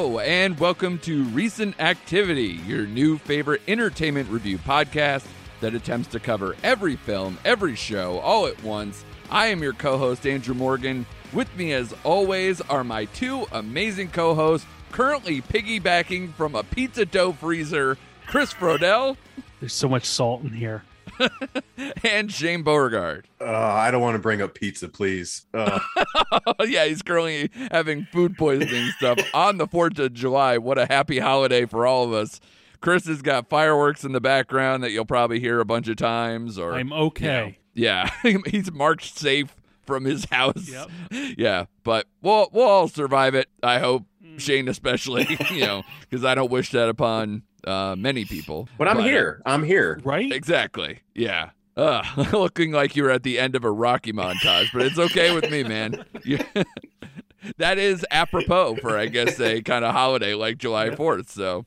And welcome to Recent Activity, your new favorite entertainment review podcast that attempts to cover every film, every show, all at once. I am your co host, Andrew Morgan. With me, as always, are my two amazing co hosts, currently piggybacking from a pizza dough freezer, Chris Frodel. There's so much salt in here. and Shane Beauregard. Uh, I don't want to bring up pizza, please. Uh, yeah, he's currently having food poisoning stuff on the 4th of July. What a happy holiday for all of us. Chris has got fireworks in the background that you'll probably hear a bunch of times. Or I'm okay. Yeah, he's marched safe from his house. Yep. Yeah, but we'll we'll all survive it. I hope Shane especially. you know, because I don't wish that upon uh, many people. but I'm uh, here. I'm here. Right? Exactly. Yeah. Uh, looking like you were at the end of a Rocky montage, but it's okay with me, man. That is apropos for, I guess, a kind of holiday like July 4th. So,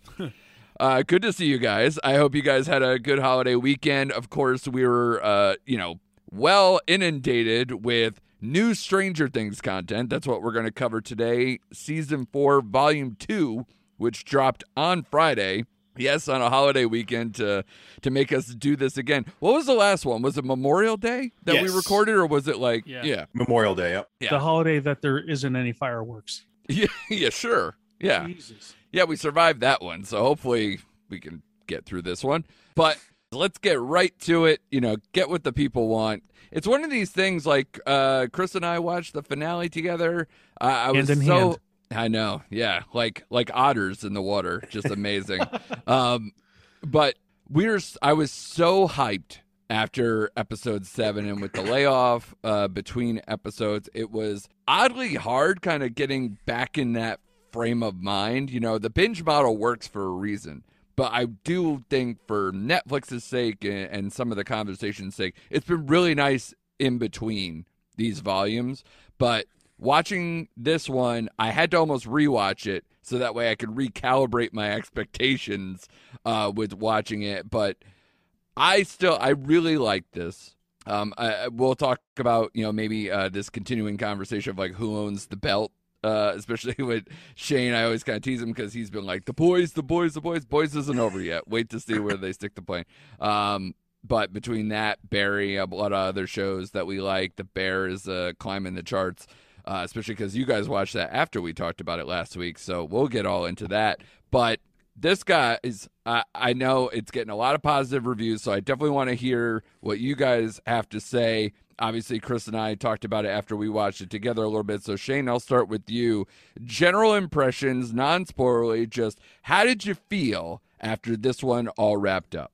uh, good to see you guys. I hope you guys had a good holiday weekend. Of course, we were, uh, you know, well inundated with new Stranger Things content. That's what we're going to cover today. Season 4, Volume 2, which dropped on Friday. Yes, on a holiday weekend to to make us do this again. What was the last one? Was it Memorial Day that we recorded, or was it like Yeah. yeah, Memorial Day. Yep. Yeah. The holiday that there isn't any fireworks. yeah, yeah, sure, yeah, Jesus. yeah? We survived that one, so hopefully we can get through this one. But let's get right to it. You know, get what the people want. It's one of these things. Like uh, Chris and I watched the finale together. Uh, I was Hand in so. hand. I know, yeah, like like otters in the water, just amazing. um, but we're I was so hyped after episode seven and with the layoff uh, between episodes, it was oddly hard, kind of getting back in that frame of mind. You know, the binge model works for a reason. But I do think for Netflix's sake and, and some of the conversation's sake, it's been really nice in between these volumes. But watching this one, I had to almost rewatch it so that way I could recalibrate my expectations uh, with watching it. But I still, I really like this. Um, I, we'll talk about you know maybe uh, this continuing conversation of like who owns the belt. Uh, especially with Shane, I always kind of tease him because he's been like the boys, the boys, the boys. Boys isn't over yet. Wait to see where they stick the plane. Um, but between that, Barry, a lot of other shows that we like, the Bear is uh, climbing the charts, uh, especially because you guys watched that after we talked about it last week. So we'll get all into that. But this guy is, I I know it's getting a lot of positive reviews, so I definitely want to hear what you guys have to say. Obviously, Chris and I talked about it after we watched it together a little bit. So, Shane, I'll start with you. General impressions, non spoilerly, just how did you feel after this one all wrapped up?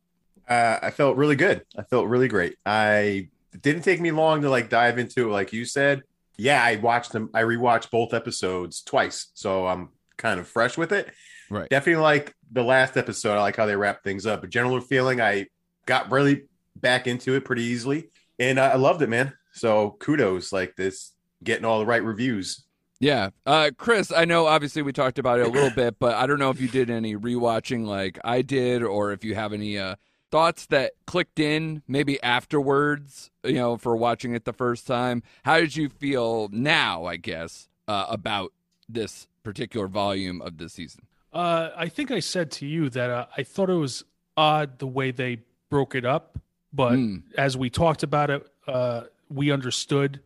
Uh, I felt really good. I felt really great. I didn't take me long to like dive into it, like you said. Yeah, I watched them. I rewatched both episodes twice, so I'm kind of fresh with it. Right. Definitely like the last episode. I like how they wrap things up. But general feeling, I got really back into it pretty easily, and I I loved it, man. So kudos, like this, getting all the right reviews. Yeah. Uh, Chris, I know obviously we talked about it a little bit, but I don't know if you did any rewatching like I did or if you have any uh, thoughts that clicked in maybe afterwards, you know, for watching it the first time. How did you feel now, I guess, uh, about this particular volume of the season? Uh, I think I said to you that uh, I thought it was odd the way they broke it up, but Mm. as we talked about it, uh, we understood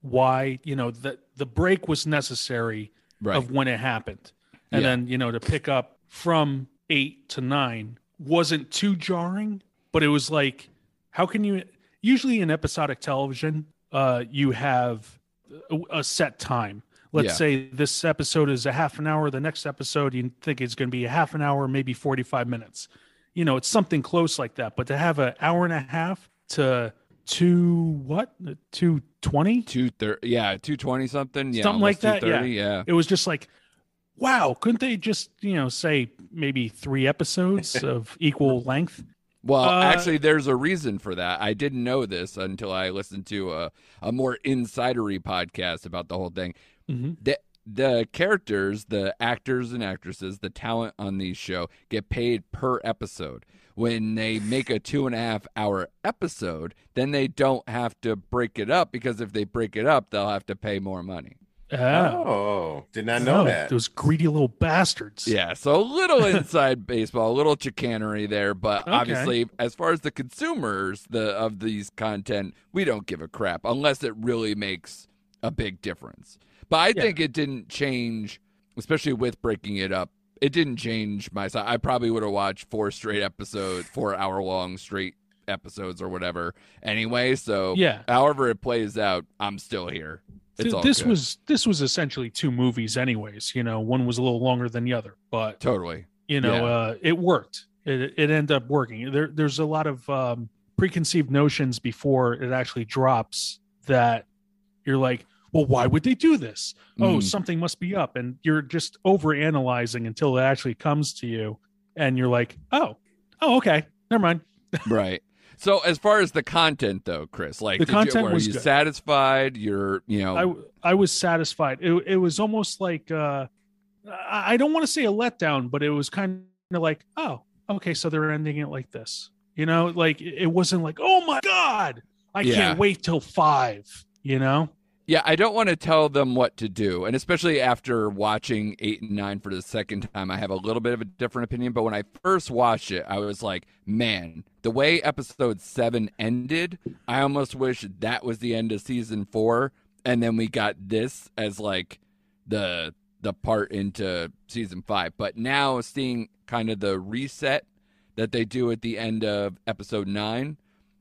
why. You know that the break was necessary Right. of when it happened, and Yeah. then you know to pick up from eight to nine wasn't too jarring, but it was like, how can you? Usually in episodic television, uh, you have a, a set time. Let's Yeah. say this episode is a half an hour. The next episode, you think it's going to be a half an hour, maybe forty-five minutes. You know, it's something close like that. But to have an hour and a half to two what two twenty Two thirty, yeah, two twenty something, yeah, Something like that, yeah. 230, yeah. it was just like wow couldn't they just you know say maybe three episodes of equal length Well, Uh, actually, there's a reason for that. I didn't know this until I listened to a, a more insidery podcast about the whole thing. mm-hmm. The the characters, the actors and actresses, the talent on these show get paid per episode. When they make a two and a half hour episode, then they don't have to break it up because if they break it up, they'll have to pay more money. Oh, did not know Oh, that. Those greedy little bastards. Yeah, so a little inside baseball, a little chicanery there, but Okay. obviously, as far as the consumers the of these content, we don't give a crap unless it really makes a big difference. But I Yeah. think it didn't change, especially with breaking it up. It didn't change my side. I probably would have watched four straight episodes, four hour long straight episodes or whatever anyway. So Yeah. however it plays out, I'm still here. It's Th- all this good. was this was essentially two movies, anyways. You know, one was a little longer than the other, but totally. you know, Yeah. uh, it worked. It it ended up working. There there's a lot of um, preconceived notions before it actually drops that you're like, well, why would they do this? Oh, Mhm. something must be up, and you're just over analyzing until it actually comes to you, and you're like, oh, oh, okay, never mind. right. So as far as the content though, Chris, like The did you- content were was you good. satisfied? You're, you know, I I was satisfied. It it was almost like uh, I don't want to say a letdown, but it was kind of like, oh, okay, so they're ending it like this. You know, like it it wasn't like, oh my god, I Yeah. can't wait till five. You know, yeah, I don't want to tell them what to do, and especially after watching eight and nine for the second time, I have a little bit of a different opinion. But when I first watched it, I was like, man, the way episode seven ended, I almost wish that was the end of season four, and then we got this as like the the part into season five. But now seeing kind of the reset that they do at the end of episode nine,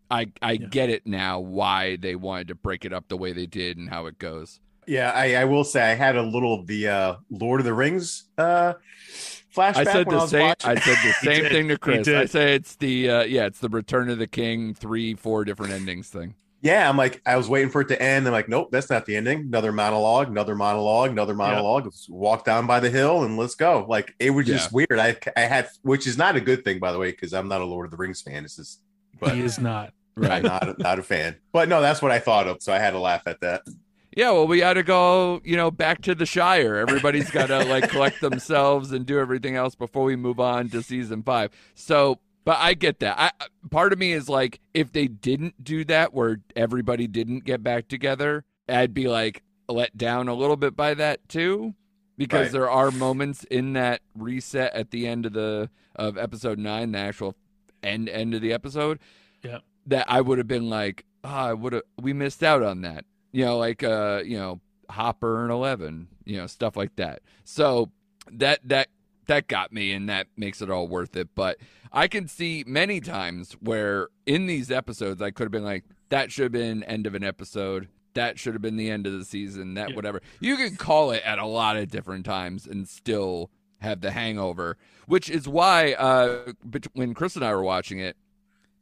I I Yeah. get it now why they wanted to break it up the way they did and how it goes. Yeah, I, I will say I had a little of the uh, Lord of the Rings uh, flashback. I said when I the was same. watching. I said the same thing to Chris. I say it's the uh, yeah, it's the Return of the King three, four different endings thing. Yeah, I'm like, I was waiting for it to end. I'm like, nope, that's not the ending. Another monologue, another monologue, another monologue. Let's walk down by the hill and let's go. Like it was just weird. I I had, which is not a good thing, by the way, because I'm not a Lord of the Rings fan. This is, but he is not. I'm not not a fan. But no, that's what I thought of. So I had to laugh at that. Yeah, well, we got to go, you know, back to the Shire. Everybody's got to like collect themselves and do everything else before we move on to season five. So, but I get that. I part of me is like, if they didn't do that, where everybody didn't get back together, I'd be like let down a little bit by that too, because Right. there are moments in that reset at the end of the of episode nine, the actual end end of the episode, Yeah. That I would have been like, oh, I would have we missed out on that. You know, like uh, you know, Hopper and Eleven, you know, stuff like that. So that that that got me and that makes it all worth it. But I can see many times where in these episodes I could have been like, that should have been end of an episode. That should have been the end of the season. That Yeah. whatever. You can call it at a lot of different times and still have the hangover, which is why uh, when Chris and I were watching it,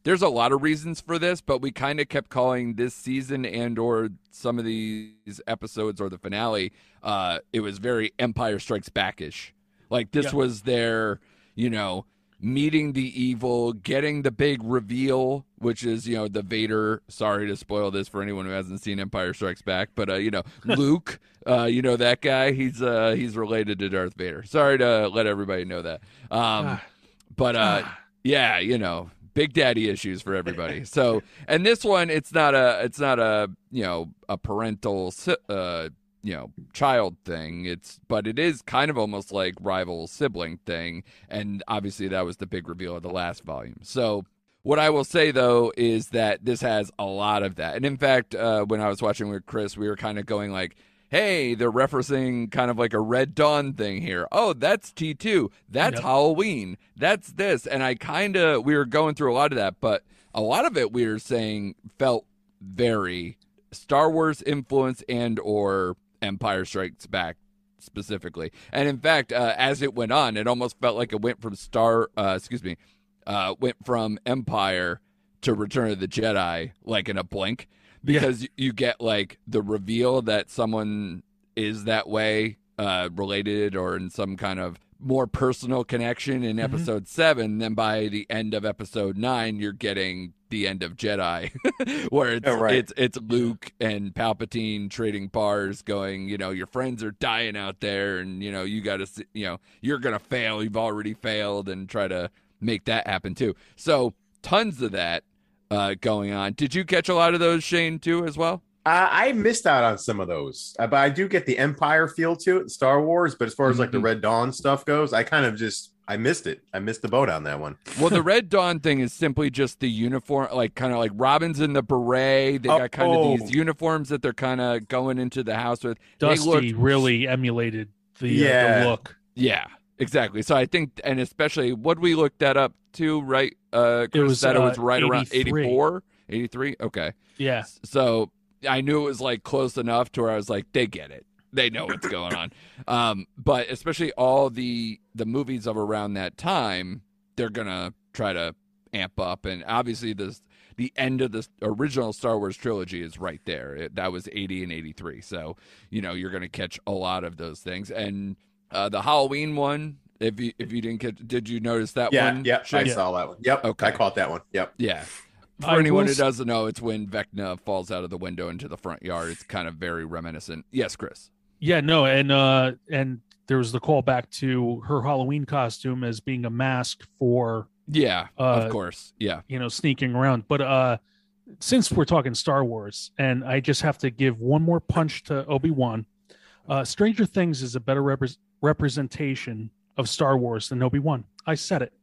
there's a lot of reasons for this, but we kind of kept calling this season and or some of these episodes or the finale, uh, it was very Empire Strikes Backish. Like this Yeah. was their, you know, meeting the evil, getting the big reveal, which is, you know, the Vader. Sorry to spoil this for anyone who hasn't seen Empire Strikes Back, but uh, you know, Luke, uh, you know that guy. He's uh, he's related to Darth Vader. Sorry to let everybody know that. Um, Ah. but uh, yeah, you know, big daddy issues for everybody. So, and this one, it's not a, it's not a, you know, a parental, uh, you know, child thing. It's, but it is kind of almost like rival sibling thing. And obviously, that was the big reveal of the last volume. So. What I will say though is that this has a lot of that, and in fact, uh, when I was watching with Chris, we were kind of going like, "Hey, they're referencing kind of like a Red Dawn thing here. Oh, that's T two. That's Yep. Halloween. That's this." And I kind of we were going through a lot of that, but a lot of it we were saying felt very Star Wars influence and or Empire Strikes Back specifically. And in fact, uh, as it went on, it almost felt like it went from Star, uh, excuse me, uh, went from Empire to Return of the Jedi like in a blink Yeah. because you you get like the reveal that someone is that way uh, related or in some kind of more personal connection in Mhm. episode seven. Then by the end of episode nine, you're getting the end of Jedi, where it's Oh, right. it's it's Luke and Palpatine trading bars, going, you know, your friends are dying out there, and you know you got to, you know, you're gonna fail. You've already failed, and try to make that happen too. So tons of that uh, going on. Did you catch a lot of those, Shane, too, as well? Uh, I missed out on some of those, uh, but I do get the Empire feel to it, Star Wars. But as far as like the Mhm. Red Dawn stuff goes, I kind of just I missed it. I missed the boat on that one. Well, the Red Dawn thing is simply just the uniform, like kind of like Robin's in the beret. They Oh, got kind of oh. these uniforms that they're kind of going into the house with. Dusty looked- really emulated the, uh, the look. Yeah, exactly. So I think, and especially what we looked that up to, right? Uh, Chris, was, that it uh, was right around 83. 84, 83. Okay. Yeah. So I knew it was like close enough to where I was like, they get it. They know what's going on. Um, but especially all the the movies of around that time, they're gonna try to amp up, and obviously the the end of the original Star Wars trilogy is right there. It, that was eighty and eighty three. So you know you're gonna catch a lot of those things, and uh, the Halloween one. If you if you didn't get, did you notice that Yeah, one? yeah, I Shane? saw that one. Yep, Okay. I caught that one. Yep. Yeah. For I anyone will who doesn't know, it's when Vecna falls out of the window into the front yard. It's kind of very reminiscent. Yes, Chris. Yeah, no, and uh and there was the callback to her Halloween costume as being a mask for Yeah, Uh, of course. Yeah. you know sneaking around. But uh since we're talking Star Wars, and I just have to give one more punch to Obi Wan. Uh, Stranger Things is a better repres representation of Star Wars than Obi Wan. I said it.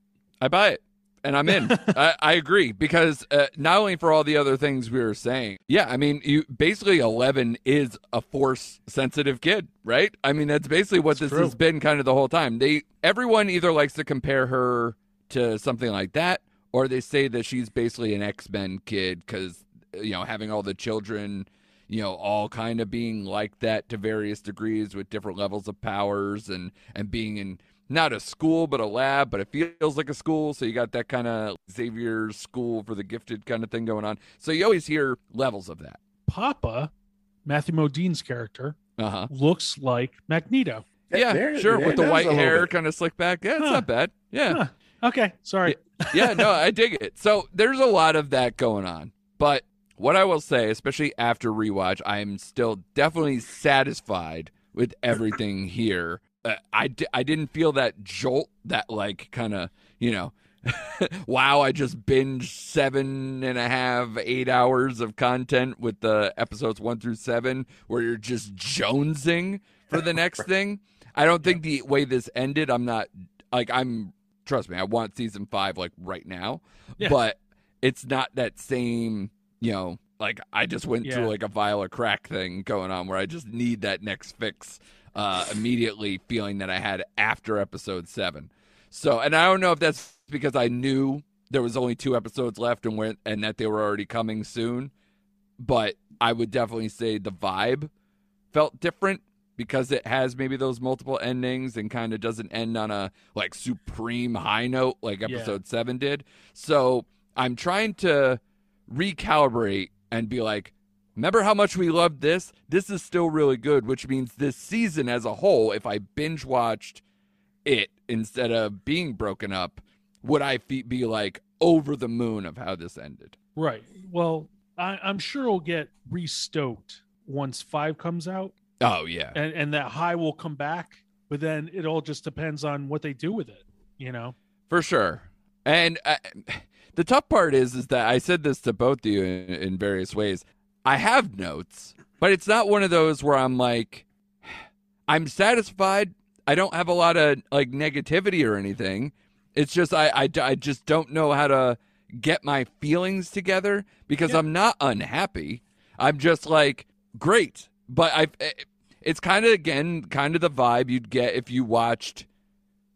I buy it. And I'm in. I, I agree because uh, not only for all the other things we were saying, yeah, I mean, you basically Eleven is a force sensitive kid, right? I mean, that's basically what That's this true. has been kind of the whole time. They everyone either likes to compare her to something like that, or they say that she's basically an X Men kid because you know having all the children, you know, all kind of being like that to various degrees with different levels of powers and and being in not a school but a lab, but it feels like a school. So you got that kind of Xavier's school for the gifted kind of thing going on. So you always hear levels of that. Papa, Matthew Modine's character, Uh huh. looks like Magneto. Yeah, There- sure. there With the white hair, kind of slick back. Yeah, it's Huh. not bad. Yeah. Huh. Okay, sorry. yeah, no, I dig it. So there's a lot of that going on. But what I will say, especially after rewatch, I'm still definitely satisfied with everything here. Uh, I, I didn't feel that jolt, that like kind of, you know, wow, I just binged seven and a half, eight hours of content with the episodes one through seven, where you're just jonesing for the next thing. I don't think the way this ended, I'm not like I'm. Trust me, I want season five like right now, Yeah. but it's not that same. You know, like I just went Yeah. through like a vial of crack thing going on where I just need that next fix uh, immediately, feeling that I had after episode seven. So, and I don't know if that's because I knew there was only two episodes left and went and that they were already coming soon, but I would definitely say the vibe felt different because it has maybe those multiple endings and kind of doesn't end on a like supreme high note like Yeah. episode 7 did. So, I'm trying to recalibrate and be like Remember how much we loved this? This is still really good, which means this season as a whole, if I binge watched it instead of being broken up, would I be like over the moon of how this ended? Right. Well, I, I'm sure it'll get restoked once five comes out, Oh yeah, and, and that high will come back. But then it all just depends on what they do with it. You know. for sure. And uh, the tough part is, is that I said this to both of you in, in various ways. I have notes, but it's not one of those where I'm like, I'm satisfied. I don't have a lot of like negativity or anything. It's just I I, I just don't know how to get my feelings together because Yeah. I'm not unhappy. I'm just like great, but I. Eh, it's kind of again kind of the vibe you'd get if you watched.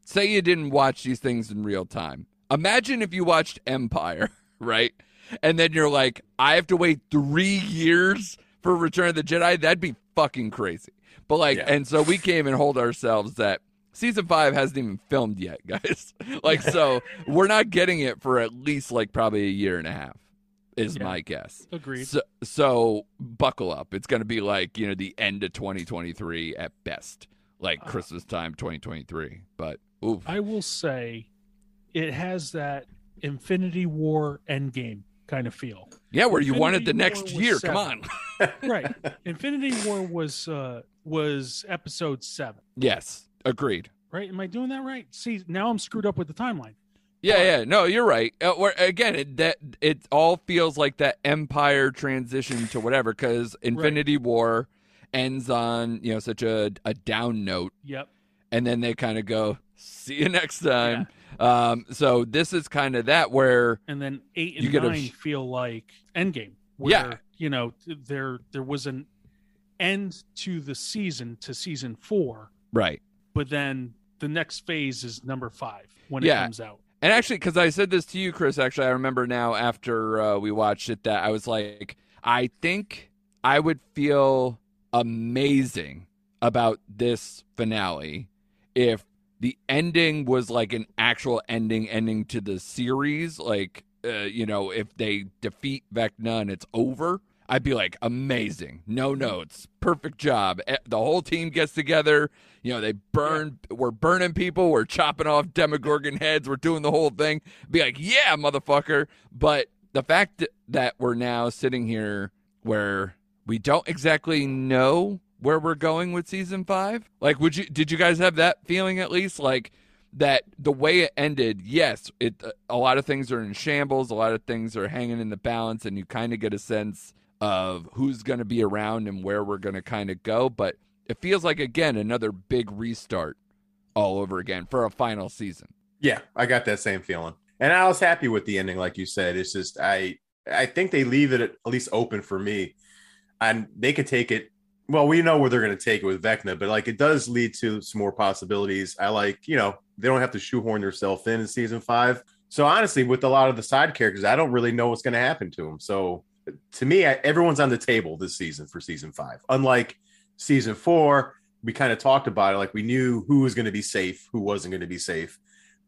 Say you didn't watch these things in real time. Imagine if you watched Empire, right? And then you're like, I have to wait three years for Return of the Jedi. That'd be fucking crazy. But like, Yeah. and so we came and hold ourselves that season five hasn't even filmed yet, guys. like, so we're not getting it for at least like probably a year and a half, is Yeah. my guess. Agreed. So, so buckle up. It's going to be like, you know, the end of 2023 at best, like Uh, Christmas time 2023. But, oof. I will say, it has that Infinity War Endgame kind of feel. yeah, where you wanted the next War year. Come on. right. Infinity War was uh was episode seven. Yes, agreed. Right? Am I doing that right? See, now I'm screwed up with the timeline. Yeah, yeah. No, you're right. Uh, or, again, it, that it all feels like that Empire transition to whatever because Infinity War ends on you know such a a down note, Yep. and then they kind of go, "See you next time." Um, so this is kind of that where And then eight You and get a nine feel like Endgame. Where, Yeah. You know, there there was an end to the season to season four, right. but then the next phase is number five when it comes out. And actually, because I said this to you, Chris, actually, I remember now after uh, we watched it that I was like, I think I would feel amazing about this finale if the ending was like an actual ending, ending to the series. Like, uh, you know, if they defeat Vecna and it's over, I'd be like, amazing. No notes. Perfect job. The whole team gets together. You know, they burn, we're burning people. We're chopping off Demogorgon heads. We're doing the whole thing. Be like, yeah, motherfucker. But the fact that we're now sitting here where we don't exactly know where we're going with season five, like, would you, did you guys have that feeling at least? Like, that the way it ended, yes, it uh, a lot of things are in shambles, a lot of things are hanging in the balance, and you kind of get a sense of who's going to be around and where we're going to kind of go. But it feels like again another big restart all over again for a final season. Yeah, I got that same feeling. And I was happy with the ending, like you said. It's just I I think they leave it at least open for me. And they could take it. Well, we know where they're going to take it with Vecna, but like it does lead to some more possibilities. I like, you know, they don't have to shoehorn themselves in in season five. So honestly, with a lot of the side characters, I don't really know what's going to happen to them. So to me, I, everyone's on the table this season for season five. Unlike season four, we kind of talked about it. Like we knew who was going to be safe, who wasn't going to be safe.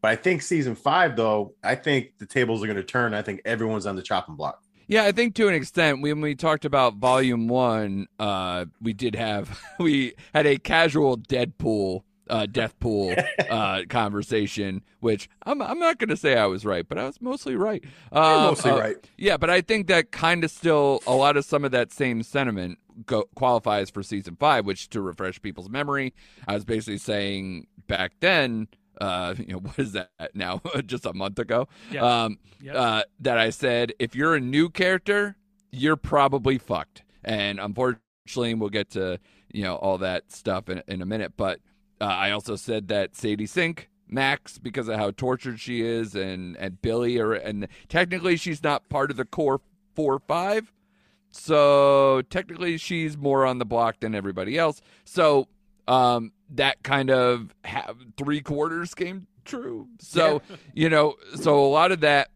But I think season five, though, I think the tables are going to turn. I think everyone's on the chopping block. Yeah, I think to an extent, when we talked about volume one, uh, we did have we had a casual Deadpool, uh, Deathpool uh, conversation, which I'm I'm not going to say I was right, but I was mostly right. Um, mostly uh, right. Yeah, but I think that kind of still a lot of some of that same sentiment go, qualifies for season five, which to refresh people's memory, I was basically saying back then. Uh, you know what is that now? Just a month ago. Yeah. Um, Yep. uh, that I said if you're a new character, you're probably fucked. And unfortunately, we'll get to you know all that stuff in, in a minute. But uh, I also said that Sadie Sink, Max, because of how tortured she is, and and Billy, are, and technically she's not part of the core four or five. So technically, she's more on the block than everybody else. So um, that kind of ha- three quarters came true. So you know, so a lot of that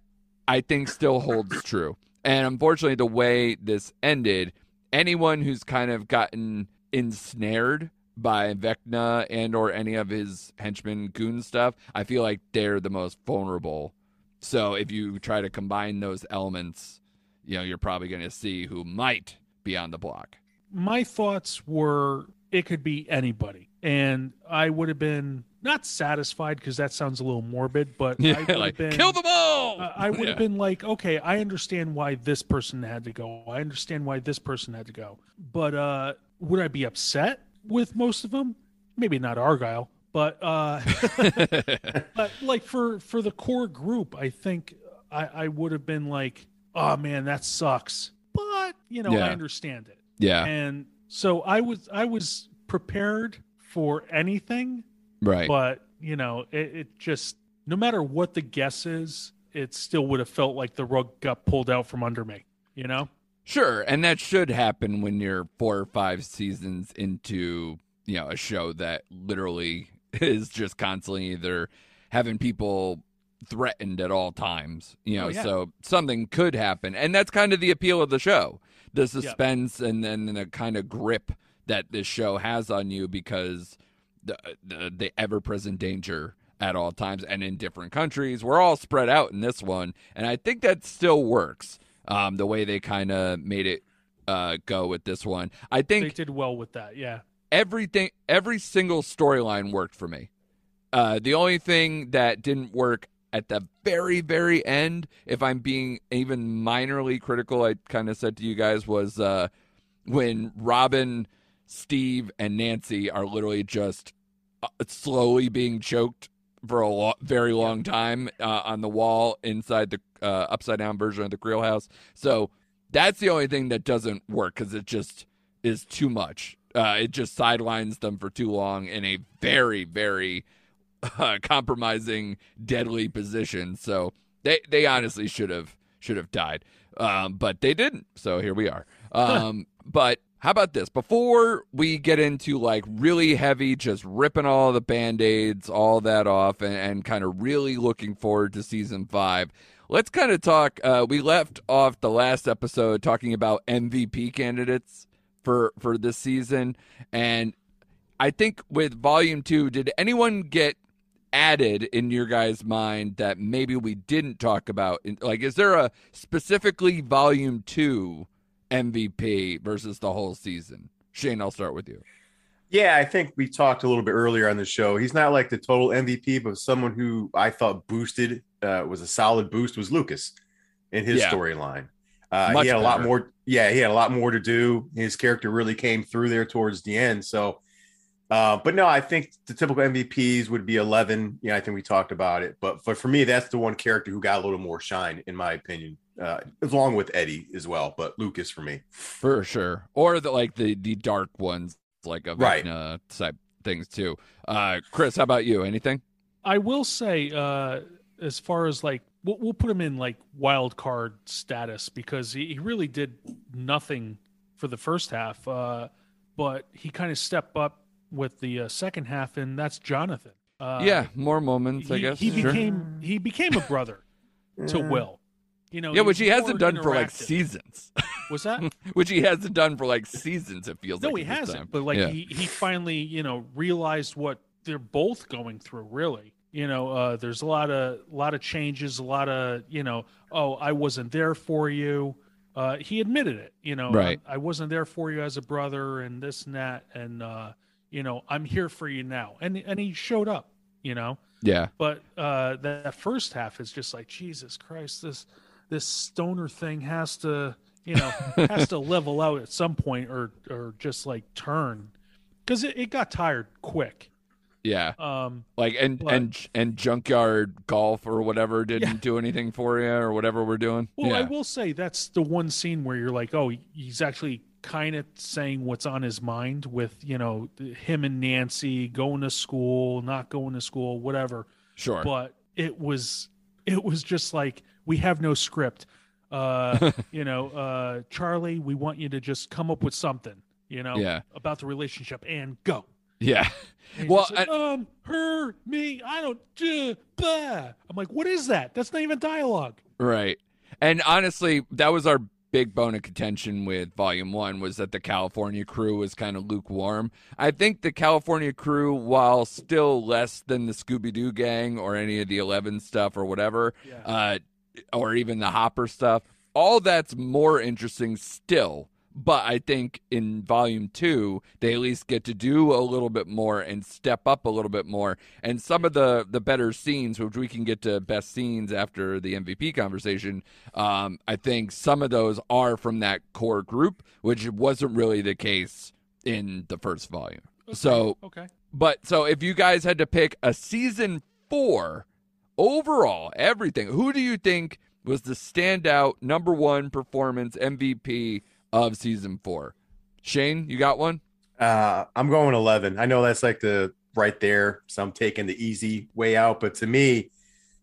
I think still holds true. And unfortunately, the way this ended, anyone who's kind of gotten ensnared by Vecna and or any of his henchmen goon stuff, I feel like they're the most vulnerable. So if you try to combine those elements, you know, you're probably going to see who might be on the block. my thoughts were it could be anybody. And i would have been not satisfied because that sounds a little morbid but I Yeah, would have like been, kill them all. uh, i would Yeah. have been like okay i understand why this person had to go. I understand why this person had to go. But uh would i be upset with most of them maybe not argyle but uh but like for for the core group i think i i would have been like oh man that sucks. But you know Yeah. i understand it. Yeah, and so i was i was prepared for anything right. but you know it, it just no matter what the guess is it still would have felt like the rug got pulled out from under me you know Sure, and that should happen when you're four or five seasons into you know a show that literally is just constantly either having people threatened at all times. You oh, know, Oh, yeah. so something could happen, and that's kind of the appeal of the show: the suspense and then the kind of grip that this show has on you because the the, the ever present danger at all times and in different countries. We're all spread out in this one, and I think that still works. Um, the way they kind of made it uh, go with this one, I think they did well with that yeah everything, every single storyline worked for me. Uh, the only thing that didn't work at the very, very end, if I'm being even minorly critical, I kind of said to you guys was uh, when Robin, Steve, and Nancy are literally just uh, slowly being choked for a lo- very long time uh, on the wall inside the uh, upside down version of the Creel house. So that's the only thing that doesn't work because it just is too much. Uh, it just sidelines them for too long in a very, very uh, compromising, deadly position. So they they honestly should have should have died, um, but they didn't. So here we are. Um, but how about this? Before we get into like really heavy, just ripping all the band aids, all that off, and, and kind of really looking forward to season five. Let's kind of talk. Uh, we left off the last episode talking about MVP candidates for for this season, and I think with volume two, did anyone get added in your guys' mind that maybe we didn't talk about? Like, is there a specifically volume two MVP versus the whole season? Shane, I'll start with you. Yeah, I think we talked a little bit earlier on the show. He's not like the total MVP, but someone who I thought boosted uh, was a solid boost was Lucas in his Yeah. storyline. Uh, he had a lot more. Yeah, he had a lot more to do. His character really came through there towards the end. So, uh, but no, I think the typical MVPs would be eleven. Yeah, I think we talked about it. But for for me, that's the one character who got a little more shine, in my opinion, uh, along with Eddie as well. But Lucas for me. For sure. Or the like the the dark ones, like a Right. Vecna type things too. Uh Chris, how about you? Anything? I will say, uh, as far as like, we'll, we'll put him in like wild card status because he, he really did nothing for the first half, uh, but he kind of stepped up with the uh, second half, and that's Jonathan. Uh, yeah, more moments, I he, guess. he Sure. became he became a brother to Will. You know, yeah, which he hasn't done for like seasons. Was that? which he hasn't done for like seasons. It feels like. No, like he hasn't. time. But like Yeah. he, he finally, you know, realized what they're both going through. Really, you know, uh, there's a lot of a lot of changes, a lot of you know, oh, I wasn't there for you. Uh, he admitted it. You know, Right. I, I wasn't there for you as a brother, and this and that, and uh, you know, I'm here for you now. And and he showed up. You know, yeah, but uh, that, first half is just like Jesus Christ. This this stoner thing has to you know has to level out at some point or or just like turn because it, it got tired quick. yeah. Um, Like and But- and and junkyard golf or whatever didn't Yeah. do anything for you or whatever we're doing. well, I will say that's the one scene where you're like, oh, he's actually kind of saying what's on his mind with you know him and Nancy going to school, not going to school, whatever. sure. but it was it was just like we have no script uh you know uh charlie we want you to just come up with something you know Yeah. about the relationship and go yeah. And Well, like, um her me i don't do blah. i'm like what is that that's not even dialogue Right. And honestly, that was our big bone of contention with volume one was that the California crew was kind of lukewarm. I think the California crew, while still less than the Scooby Doo gang or any of the Eleven stuff or whatever, Yeah. uh, or even the Hopper stuff, all that's more interesting still. But I think in volume two, they at least get to do a little bit more and step up a little bit more. And some of the the better scenes, which we can get to best scenes after the MVP conversation, um, I think some of those are from that core group, which wasn't really the case in the first volume. So okay but so if you guys had to pick a season four overall, everything, who do you think was the standout number one performance MVP of season four? Shane, you got one? Uh, I'm going 11. I know that's like the right there. So I'm taking the easy way out. But to me,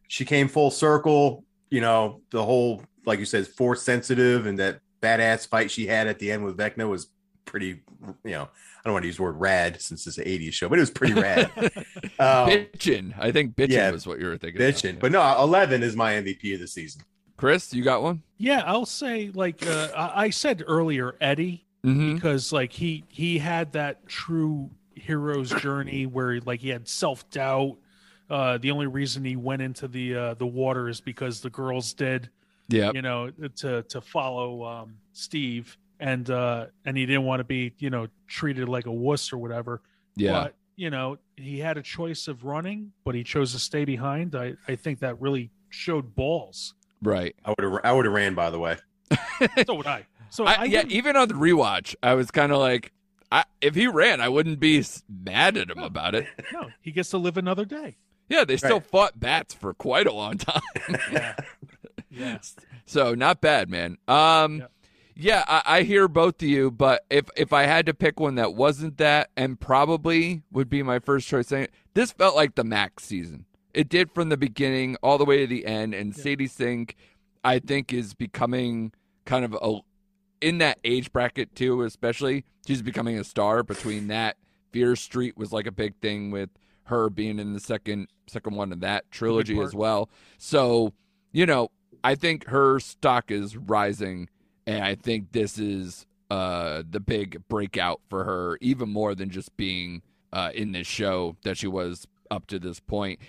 she came full circle. You know, the whole, like you said, force sensitive and that badass fight she had at the end with Vecna was pretty, you know, I don't want to use the word rad since it's an 80s show, but it was pretty rad. um, bitchin. I think bitchin yeah, was what you were thinking. of. bitching. But no, 11 is my MVP of the season. Chris, you got one? yeah i'll say like uh, I, said earlier eddie Mm-hmm. because like he he had that true hero's journey where like he had self-doubt uh the only reason he went into the uh the water is because the girls did Yeah, you know to to follow um steve and uh and he didn't want to be you know treated like a wuss or whatever Yeah. but you know he had a choice of running but he chose to stay behind i i think that really showed balls Right. I would have I would have ran, by the way. so would i so I, I, yeah, didn't- even on the rewatch, I was kind of like, I, if he ran, I wouldn't be mad at him about it. no he gets to live another day Yeah, they still Right. fought bats for quite a long time. Yeah. Yeah. So not bad, man. Um, Yeah. yeah, I, I hear both of you, but if if I had to pick one that wasn't that, and probably would be my first choice, this felt like the Max season. It did from the beginning all the way to the end, and Sadie Sink, I think, is becoming kind of a in that age bracket too. Especially, she's becoming a star. Between that, Fear Street was like a big thing with her being in the second second one of that trilogy as well. So you know, I think her stock is rising, and I think this is uh, the big breakout for her, even more than just being uh, in this show that she was up to this.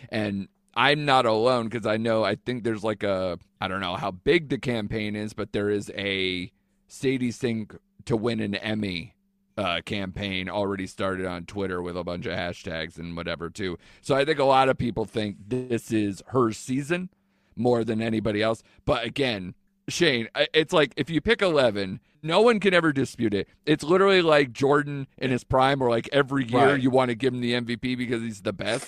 And I'm not alone because I know I think there's like a I don't know how big the campaign is, but there is a Sadie Sink to win an Emmy uh, campaign already started on Twitter with a bunch of hashtags and whatever too. So I think a lot of people think this is her season more than anybody else. But again, Shane, it's like if you pick 11, no one can ever dispute it. It's literally like Jordan in his prime, or like every year Right. you want to give him the MVP because he's the best.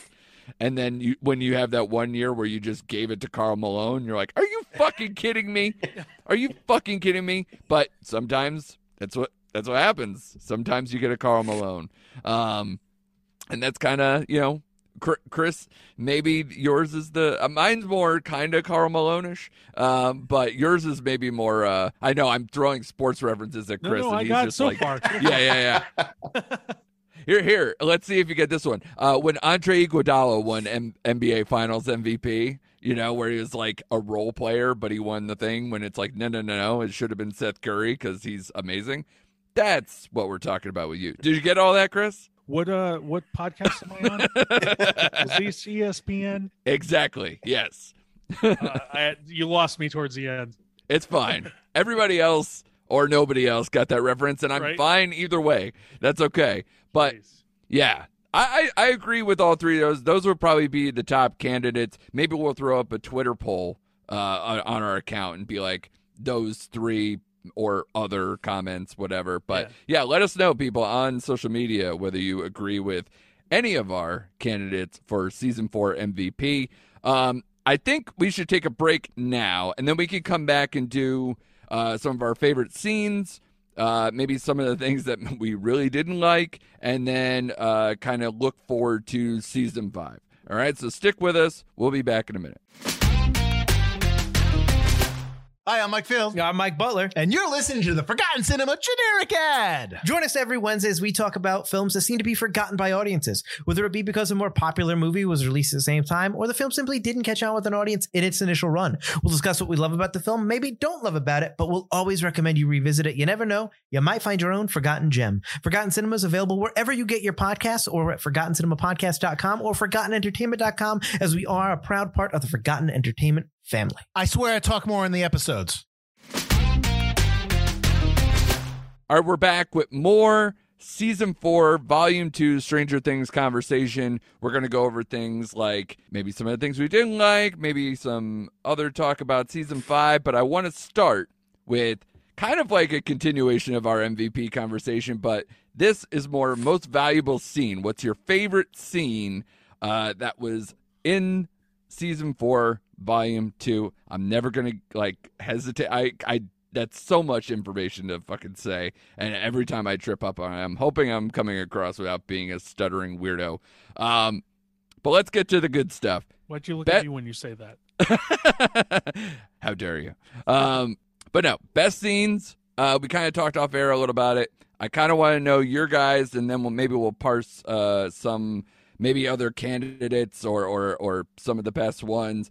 And then you, when you have that one year where you just gave it to Karl Malone, you're like, "Are you fucking kidding me? Are you fucking kidding me?" But sometimes that's what that's what happens. Sometimes you get a Karl Malone, um, and that's kind of you know Chris, maybe yours is the uh, mine's more kind of Karl Malone-ish, um, but yours is maybe more. Uh, I know I'm throwing sports references at No, Chris, no, and I he's just so like, far. yeah, yeah, yeah. Here, here. Let's see if you get this one. Uh, when Andre Iguodala won M- NBA Finals MVP, you know, where he was like a role player, but he won the thing. When it's like, no, no, no, no, it should have been Seth Curry because he's amazing. That's what we're talking about with you. Did you get all that, Chris? What uh what podcast am I on? Is this ESPN? exactly. Yes. Uh, I, you lost me towards the end. It's fine. Everybody else or nobody else got that reference, and I'm Right. fine either way. That's okay. But Please. yeah, I, I, I agree with all three of those. Those would probably be the top candidates. Maybe we'll throw up a Twitter poll uh, on, on our account and be like those three or other comments, whatever. But yeah. let us know, people, on social media whether you agree with any of our candidates for season four MVP. Um, I think we should take a break now, and then we can come back and do uh, some of our favorite scenes, uh, maybe some of the things that we really didn't like, and then uh, kind of look forward to season five. All right, so stick with us. We'll be back in a minute. Hi, I'm Mike Field, I'm Mike Butler. and you're listening to the Forgotten Cinema generic ad. Join us every Wednesday as we talk about films that seem to be forgotten by audiences, whether it be because a more popular movie was released at the same time or the film simply didn't catch on with an audience in its initial run. We'll discuss what we love about the film, maybe don't love about it, but we'll always recommend you revisit it. You never know, you might find your own forgotten gem. Forgotten Cinema is available wherever you get your podcasts or at forgottencinemapodcast.com or forgottenentertainment.com as we are a proud part of the Forgotten Entertainment family. I swear I talk more in the episodes. All right, we're back with more season four, volume two, Stranger Things conversation. We're going to go over things like maybe some of the things we didn't like, maybe some other talk about season five. But I want to start with kind of like a continuation of our MVP conversation, but this is more most valuable scene. What's your favorite scene uh, that was in season four, volume two? I'm never gonna like hesitate. I I that's so much information to fucking say, and every time I trip up on it, I'm hoping I'm coming across without being a stuttering weirdo. Um, but let's get to the good stuff. Why'd you look Bet- at me when you say that? How dare you? Um, but no, best scenes. Uh, we kind of talked off air a little about it. I kind of want to know your guys, and then we'll maybe we'll parse uh, some maybe other candidates or or or some of the best ones.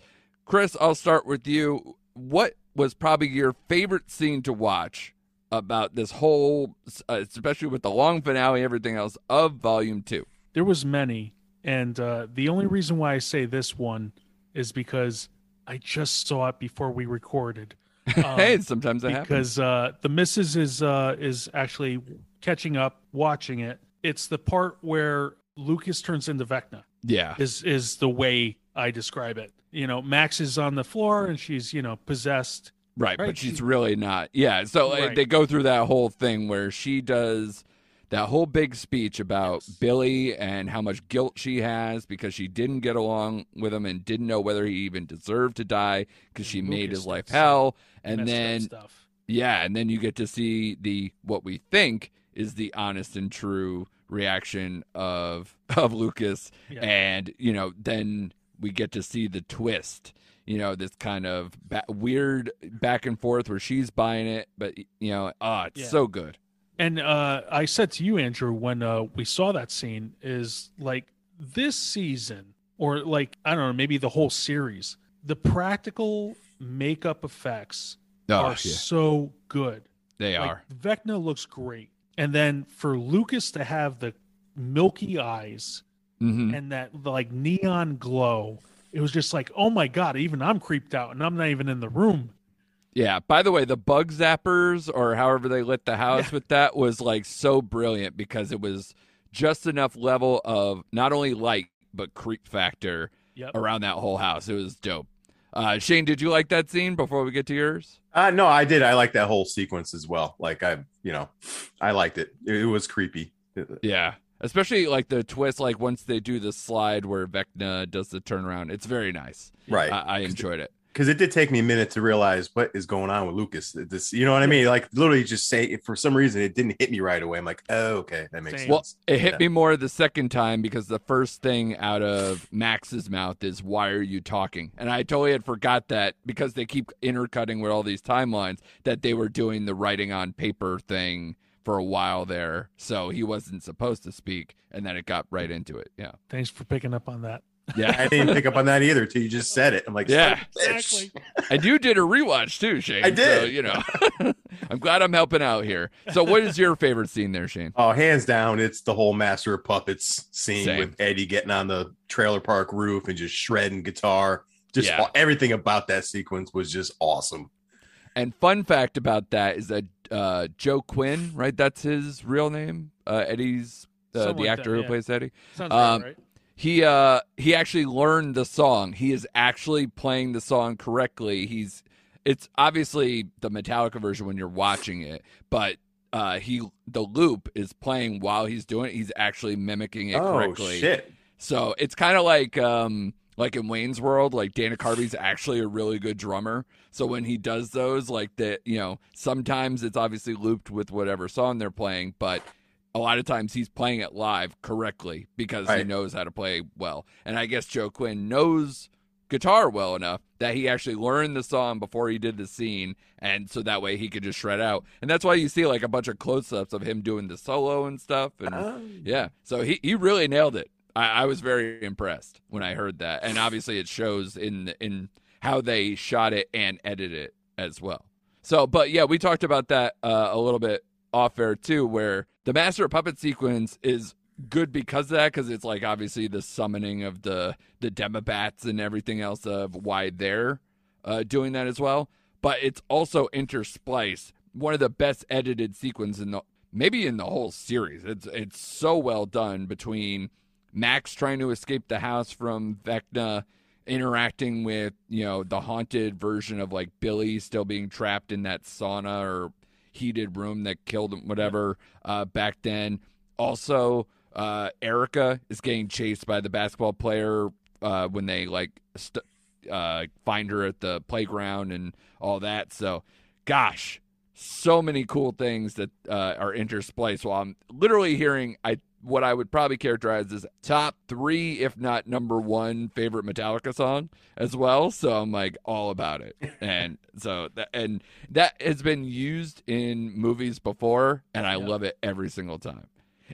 Chris, I'll start with you. What was probably your favorite scene to watch about this whole, uh, especially with the long finale, and everything else of Volume Two? There was many, and uh, the only reason why I say this one is because I just saw it before we recorded. Um, hey, sometimes that happens. because uh, the missus is uh, is actually catching up, watching it. It's the part where Lucas turns into Vecna. Yeah, Is is the way I describe it. You know, Max is on the floor and she's you know possessed. Right, Right, but she's she- really not. Yeah, so Right. they go through that whole thing where she does that whole big speech about Billy and how much guilt she has because she didn't get along with him and didn't know whether he even deserved to die because she made his life hell. And then stuff. yeah, and then you get to see the what we think is the honest and true reaction of of Lucas Yeah. and you know then we get to see the twist you know this kind of ba- weird back and forth where she's buying it but you know ah it's Yeah. so good And uh, I said to you, Andrew, when uh, we saw that scene, is like this season, or like I don't know, maybe the whole series, the practical makeup effects oh are yeah so good. they like, are Vecna looks great, and then for Lucas to have the milky eyes hmm and that like neon glow, it was just like, oh my god! Even I'm creeped out, and I'm not even in the room. yeah by the way the bug zappers or however they lit the house with that was like so brilliant because it was just enough level of not only light but creep factor Yep. around that whole house it was dope uh shane did you like that scene before we get to yours Uh, no, I did. I like that whole sequence as well. Like I, you know, I liked it. It, it was creepy. Yeah. Especially like the twist, like once they do the slide where Vecna does the turnaround. It's very nice. Right. I, I enjoyed it. because it did take me a minute to realize what is going on with Lucas. This, you know what I mean? Like literally, just say for some reason it didn't hit me right away. I'm like, oh, okay, that makes Same. Well, it hit Yeah. me more the second time because the first thing out of Max's mouth is, Why are you talking? And I totally had forgot that because they keep intercutting with all these timelines that they were doing the writing on paper thing for a while there. So he wasn't supposed to speak. And then it got right into it. Yeah. Thanks for picking up on that. Yeah. I didn't pick up on that either till you just said it. I'm like, Yeah. son of a bitch. Exactly. And you did a rewatch too, Shane. I did. So, you know, I'm glad I'm helping out here. So, what is your favorite scene there, Shane? Oh, hands down, it's the whole Master of Puppets scene Same. with Eddie getting on the trailer park roof and just shredding guitar. Just Yeah. everything about that sequence was just awesome. And fun fact about that is that uh, Joe Quinn, right? That's his real name. Uh, Eddie's uh, the actor that, who yeah. plays Eddie. Sounds Um, right, right? He uh he actually learned the song. He is actually playing the song correctly. He's it's obviously the Metallica version when you're watching it, but uh he the loop is playing while he's doing it. He's actually mimicking it oh correctly. shit! So it's kind of like um like in Wayne's World, like Dana Carvey's actually a really good drummer. So when he does those, like that, you know, sometimes it's obviously looped with whatever song they're playing, but a lot of times he's playing it live correctly because he knows how to play well. And I guess Joe Quinn knows guitar well enough that he actually learned the song before he did the scene and so that way he could just shred out. And that's why you see like a bunch of close-ups of him doing the solo and stuff and Oh. yeah, so he, he really nailed it. I, I was very impressed when I heard that, and obviously it shows in in how they shot it and edited it as well. So, but yeah, we talked about that uh, a little bit off air too, where the Master of Puppet sequence is good because of that, because it's like obviously the summoning of the the Demobats and everything else of why they're uh, doing that as well. But it's also interspliced one of the best edited sequences in the maybe in the whole series. It's it's so well done between Max trying to escape the house from Vecna, interacting with you know the haunted version of like Billy still being trapped in that sauna or heated room that killed him, whatever. Uh, back then, also uh, Erica is getting chased by the basketball player uh, when they like st- uh, find her at the playground and all that. So, gosh, so many cool things that uh, are interspliced. While I'm literally hearing, I what I would probably characterize as top three, if not number one, favorite Metallica song as well. So I'm like all about it, and so that and that has been used in movies before, and I Yeah. love it every single time.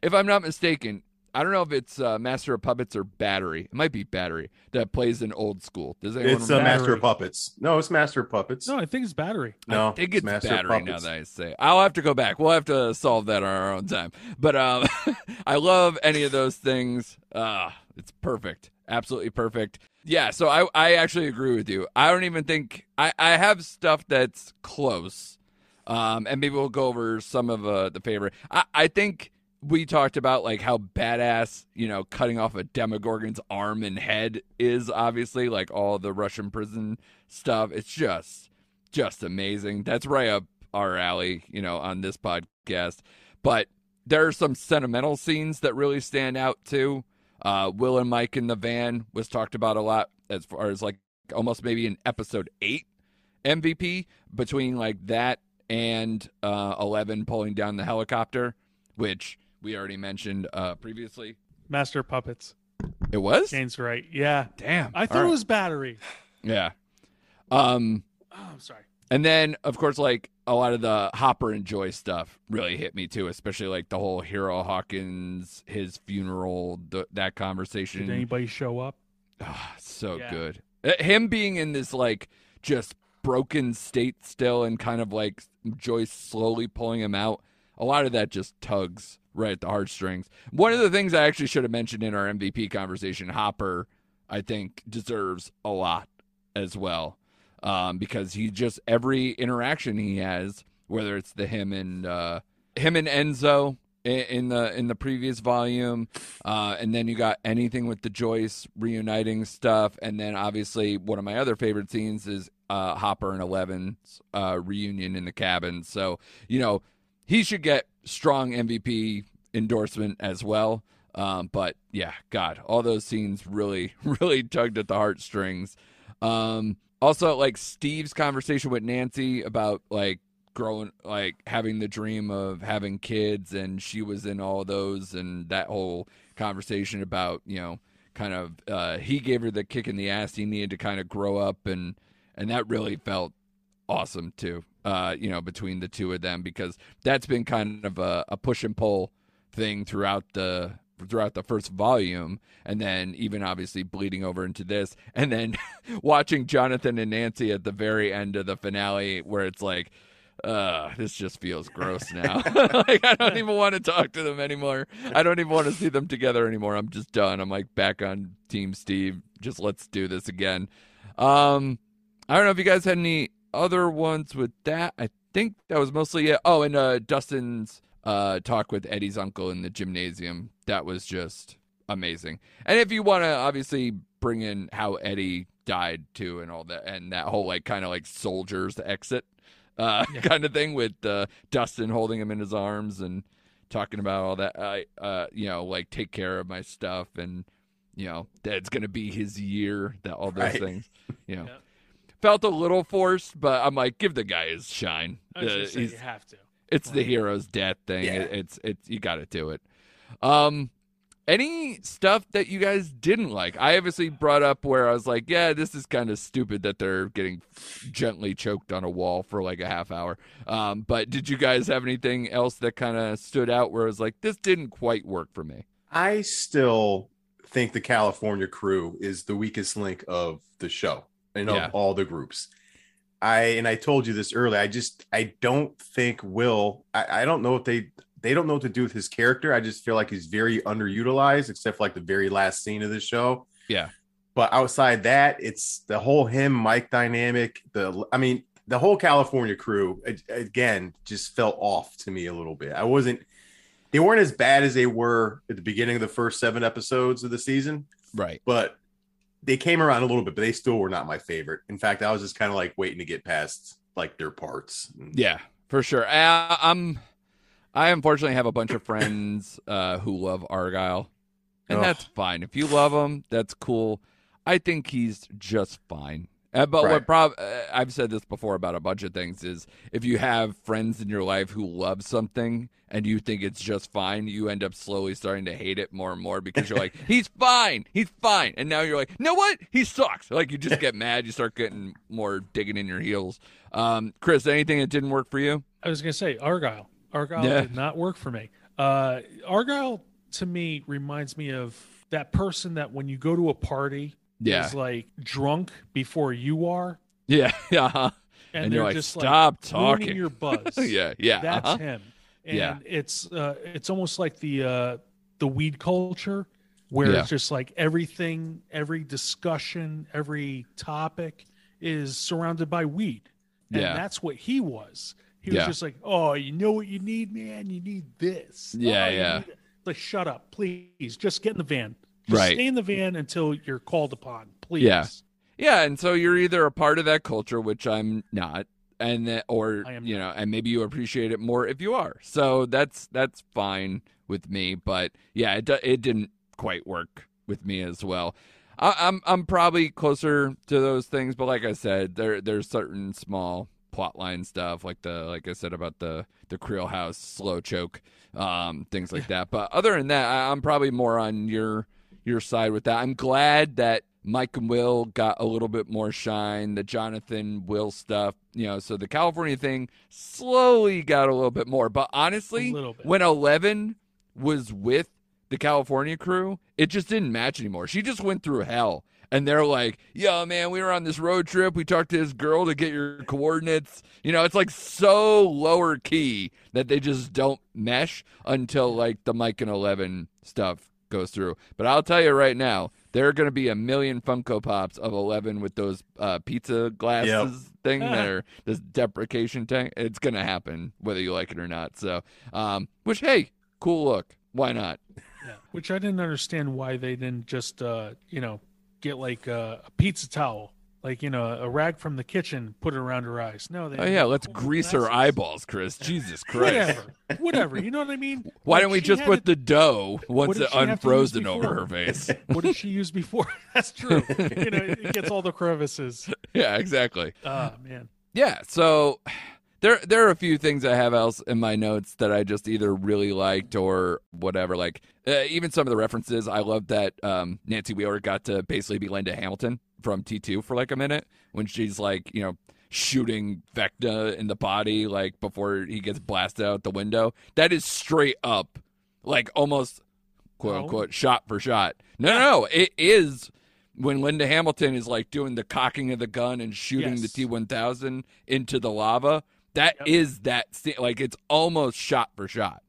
If I'm not mistaken, I don't know if it's uh, Master of Puppets or Battery. It might be Battery that plays in Old School. Does anyone It's uh, remember? Master of Puppets. No, it's Master of Puppets. No, I think it's battery. No, I think it's Master of battery now Puppets. that I say. I'll have to go back. We'll have to solve that on our own time. But um, I love any of those things. Uh, it's perfect. Absolutely perfect. Yeah, so I, I actually agree with you. I don't even think I, I have stuff that's close. Um, and maybe we'll go over some of uh, the favorite. I, I think we talked about like how badass, you know, cutting off a Demogorgon's arm and head is obviously like all the Russian prison stuff. It's just just amazing. That's right up our alley, you know, on this podcast. But there are some sentimental scenes that really stand out too. Uh, Will and Mike in the van was talked about a lot as far as like almost maybe in episode eight MVP between like that and uh, Eleven pulling down the helicopter, which we already mentioned uh, previously. Master Puppets. It was Shane's right. Yeah. damn. I thought All it was battery. yeah. Um, Oh, I'm sorry. And then, of course, like a lot of the Hopper and Joy stuff really hit me too, especially like the whole Hero Hawkins, his funeral, th- that conversation. Did anybody show up? Ah, so Yeah. good. Uh, Him being in this like just broken state still, and kind of like Joyce slowly pulling him out. A lot of that just tugs right at the heartstrings. One of the things I actually should have mentioned in our MVP conversation, Hopper, I think deserves a lot as well, um, because he just every interaction he has, whether it's the him and uh, him and Enzo i- in the in the previous volume, uh, and then you got anything with the Joyce reuniting stuff, and then obviously one of my other favorite scenes is uh, Hopper and Eleven's uh, reunion in the cabin. So you know he should get strong MVP endorsement as well. Um, but yeah, God, all those scenes really, really tugged at the heartstrings. Um, also, like Steve's conversation with Nancy about like growing, like having the dream of having kids, and she was in all those, and that whole conversation about you know, kind of uh, he gave her the kick in the ass he needed to kind of grow up, and and that really felt awesome too. Uh, you know, between the two of them because that's been kind of a, a push and pull thing throughout the throughout the first volume and then even obviously bleeding over into this and then watching Jonathan and Nancy at the very end of the finale where it's like uh this just feels gross now. Like i don't even want to talk to them anymore. I don't even want to see them together anymore. I'm just done. I'm like back on team steve. Just let's do this again. Um i don't know if you guys had any other ones with that. I think that was mostly it oh and uh dustin's uh talk with eddie's uncle in the gymnasium. That was just amazing. And if you want to obviously bring in how eddie died too and all that and that whole like kind of like soldiers exit uh kind of thing with uh dustin holding him in his arms and talking about all that. I uh you know like take care of my stuff and you know that it's gonna be his year that all those Right. things you know. Yeah. Felt a little forced but i'm like give the guy his shine I was Uh, gonna say he's- you have to. it's the hero's death thing. Yeah. It, it's it's you got to do it. Um, any stuff that you guys didn't like? I obviously brought up where I was like, yeah, this is kind of stupid that they're getting gently choked on a wall for like a half hour. Um, but did you guys have anything else that kind of stood out where I was like, this didn't quite work for me? I still think the California crew is the weakest link of the show and of Yeah. all the groups. I and I told you this earlier. I just I don't think Will. I, I don't know if they they don't know what to do with his character. I just feel like he's very underutilized, except for like the very last scene of the show. Yeah. But outside that, it's the whole him Mike dynamic. The I mean, the whole California crew again just felt off to me a little bit. I wasn't. They weren't as bad as they were at the beginning of the first seven episodes of the season, Right. but they came around a little bit. But they still were not my favorite. In fact, I was just kind of like waiting to get past like their parts. Yeah, for sure. I, I'm. I unfortunately have a bunch of friends uh, who love Argyle, and Ugh. that's fine. If you love him, that's cool. I think he's just fine. Uh, but what Right. prob- uh, I've said this before about a bunch of things is if you have friends in your life who love something and you think it's just fine, you end up slowly starting to hate it more and more because you're like, he's fine, he's fine, and now you're like, no, what, he sucks. Like you just get mad, you start getting more digging in your heels. Um, Chris, anything that didn't work for you? I was gonna say Argyle. Argyle Yeah. did not work for me. Uh, Argyle to me reminds me of that person that when you go to a party Yeah, is like drunk before you are, yeah, yeah. uh-huh. and, And they're you're like, just "Stop like talking." your buzz. yeah, yeah. that's uh-huh. him. And Yeah. it's uh, it's almost like the uh, the weed culture where Yeah. it's just like everything, every discussion, every topic is surrounded by weed, and Yeah. that's what he was. He was Yeah. just like, "Oh, you know what you need, man? You need this." Yeah, Oh, yeah. Like, shut up, please. Just get in the van. Just Right. Stay in the van until you're called upon, please. Yeah. Yeah, and so you're either a part of that culture, which I'm not, and that, or I am you know, and maybe you appreciate it more if you are. So that's that's fine with me. But yeah, it it didn't quite work with me as well. I, I'm I'm probably closer to those things, but like I said, there there's certain small plotline stuff like the like I said about the the Creel House slow choke, um, things like that. But other than that, I, I'm probably more on your your side with that. I'm glad that Mike and Will got a little bit more shine. The Jonathan Will stuff, you know, so the California thing slowly got a little bit more. But honestly, A little bit. when Eleven was with the California crew, it just didn't match anymore. She just went through hell. And they're like, yo, man, we were on this road trip. We talked to this girl to get your coordinates. You know, it's like so lower key that they just don't mesh until like the Mike and 11 stuff goes through. But I'll tell you right now, there are going to be a million Funko Pops of 11 with those uh, pizza glasses thing that are this deprivation tank. It's going to happen whether you like it or not. So, um, which, hey, cool look. Why not? Yeah. Which I didn't understand why they didn't just, uh, you know, get like a, a pizza towel, like you know, a rag from the kitchen, put it around her eyes. No, they. Oh, yeah, let's grease her eyeballs, Chris. Jesus Christ. Whatever, whatever. You know what I mean? Why Like, don't we just put the dough once it she have to use unfrozen over her face? What did she use before? That's true. you know, it gets all the crevices. yeah, exactly. Ah, man. Yeah, so there there are a few things I have else in my notes that I just either really liked or whatever. Like uh, even some of the references, I love that um, Nancy Wheeler got to basically be Linda Hamilton from T two for like a minute when she's like you know shooting Vecna in the body like before he gets blasted out the window. That is straight up like almost quote unquote shot for shot. No, no, no, it is when Linda Hamilton is like doing the cocking of the gun and shooting the T one thousand into the lava. That is Yep. that. Like it's almost shot for shot.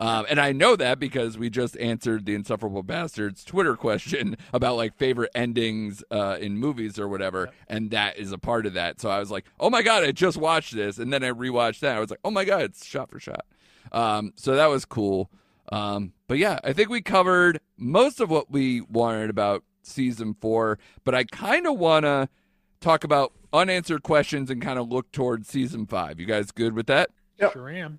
Um, and I know that because we just answered the Insufferable Bastards Twitter question about like favorite endings uh, in movies or whatever, and that is a part of that. So I was like, "Oh my god, I just watched this," and then I rewatched that. I was like, "Oh my god, it's shot for shot." Um, so that was cool. Um, but yeah, I think we covered most of what we wanted about season four. But I kind of want to talk about unanswered questions and kind of look towards season five. You guys good with that? Yep. Sure am.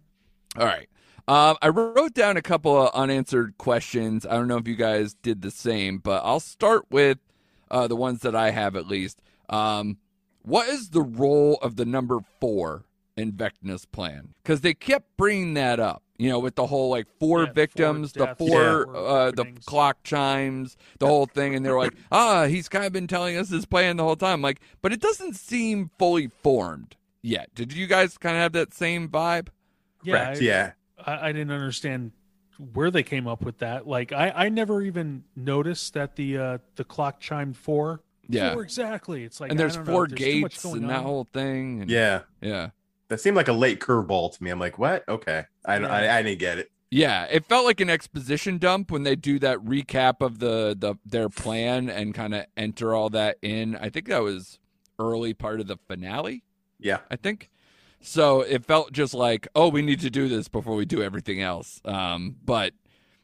All right. Um, I wrote down a couple of unanswered questions. I don't know if you guys did the same, but I'll start with uh, the ones that I have at least. Um, what is the role of the number four in Vecna's plan? Because they kept bringing that up. You know, with the whole like four Yeah, four victims, the four, four uh, the clock chimes, the whole thing, and they were like, "Ah, he's kind of been telling us his plan the whole time." Like, but it doesn't seem fully formed yet. Did you guys kind of have that same vibe? Yeah, Correct. I, yeah. I, I didn't understand where they came up with that. Like, I, I never even noticed that the uh, the clock chimed four. Yeah. Four exactly. It's like and I there's don't know, four there's gates going and that on. whole thing. And, Yeah. yeah, That seemed like a late curveball to me. I'm like, what? Okay. I, Yeah. I, I didn't get it. yeah. It felt like an exposition dump when they do that recap of the the their plan and kind of enter all that in. I think that was early part of the finale. Yeah. I think. So it felt just like, oh, we need to do this before we do everything else. Um, but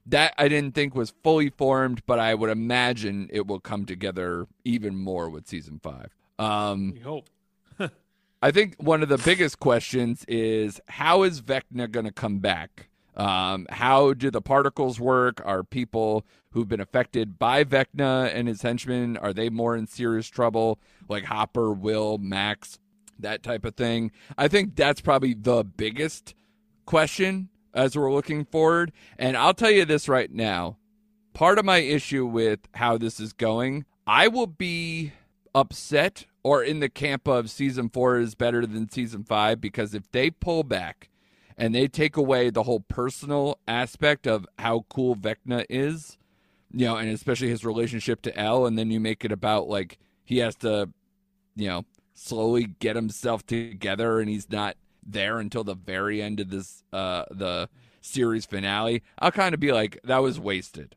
that I didn't think was fully formed, but I would imagine it will come together even more with season five. Um, We hope. I think one of the biggest questions is how is Vecna going to come back? Um, how do the particles work? Are people who've been affected by Vecna and his henchmen are they more in serious trouble? Like Hopper, Will, Max, that type of thing. I think that's probably the biggest question as we're looking forward. And I'll tell you this right now: part of my issue with how this is going, I will be upset or in the camp of season four is better than season five because if they pull back and they take away the whole personal aspect of how cool Vecna is, you know, and especially his relationship to El, and then you make it about like he has to, you know, slowly get himself together and he's not there until the very end of this uh the series finale, I'll kind of be like, that was wasted.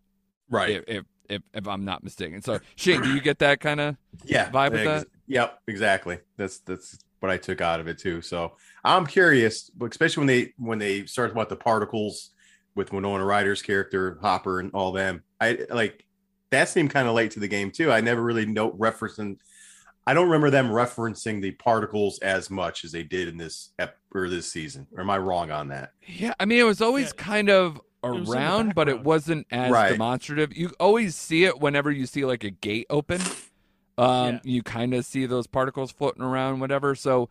Right. If if if, if I'm not mistaken. So Shane, do you get that kind of yeah. vibe with ex- that? Yep. Exactly. That's that's what I took out of it too. So I'm curious, especially when they when they start about the particles with Winona Ryder's character Hopper and all them. I like that seemed kind of late to the game too. I never really note referencing I don't remember them referencing the particles as much as they did in this ep- or this season. Or am I wrong on that? Yeah, I mean, it was always Yeah. kind of was in the around, but it wasn't as Right. demonstrative. You always see it whenever you see like a gate open. Um, Yeah. You kind of see those particles floating around, whatever. So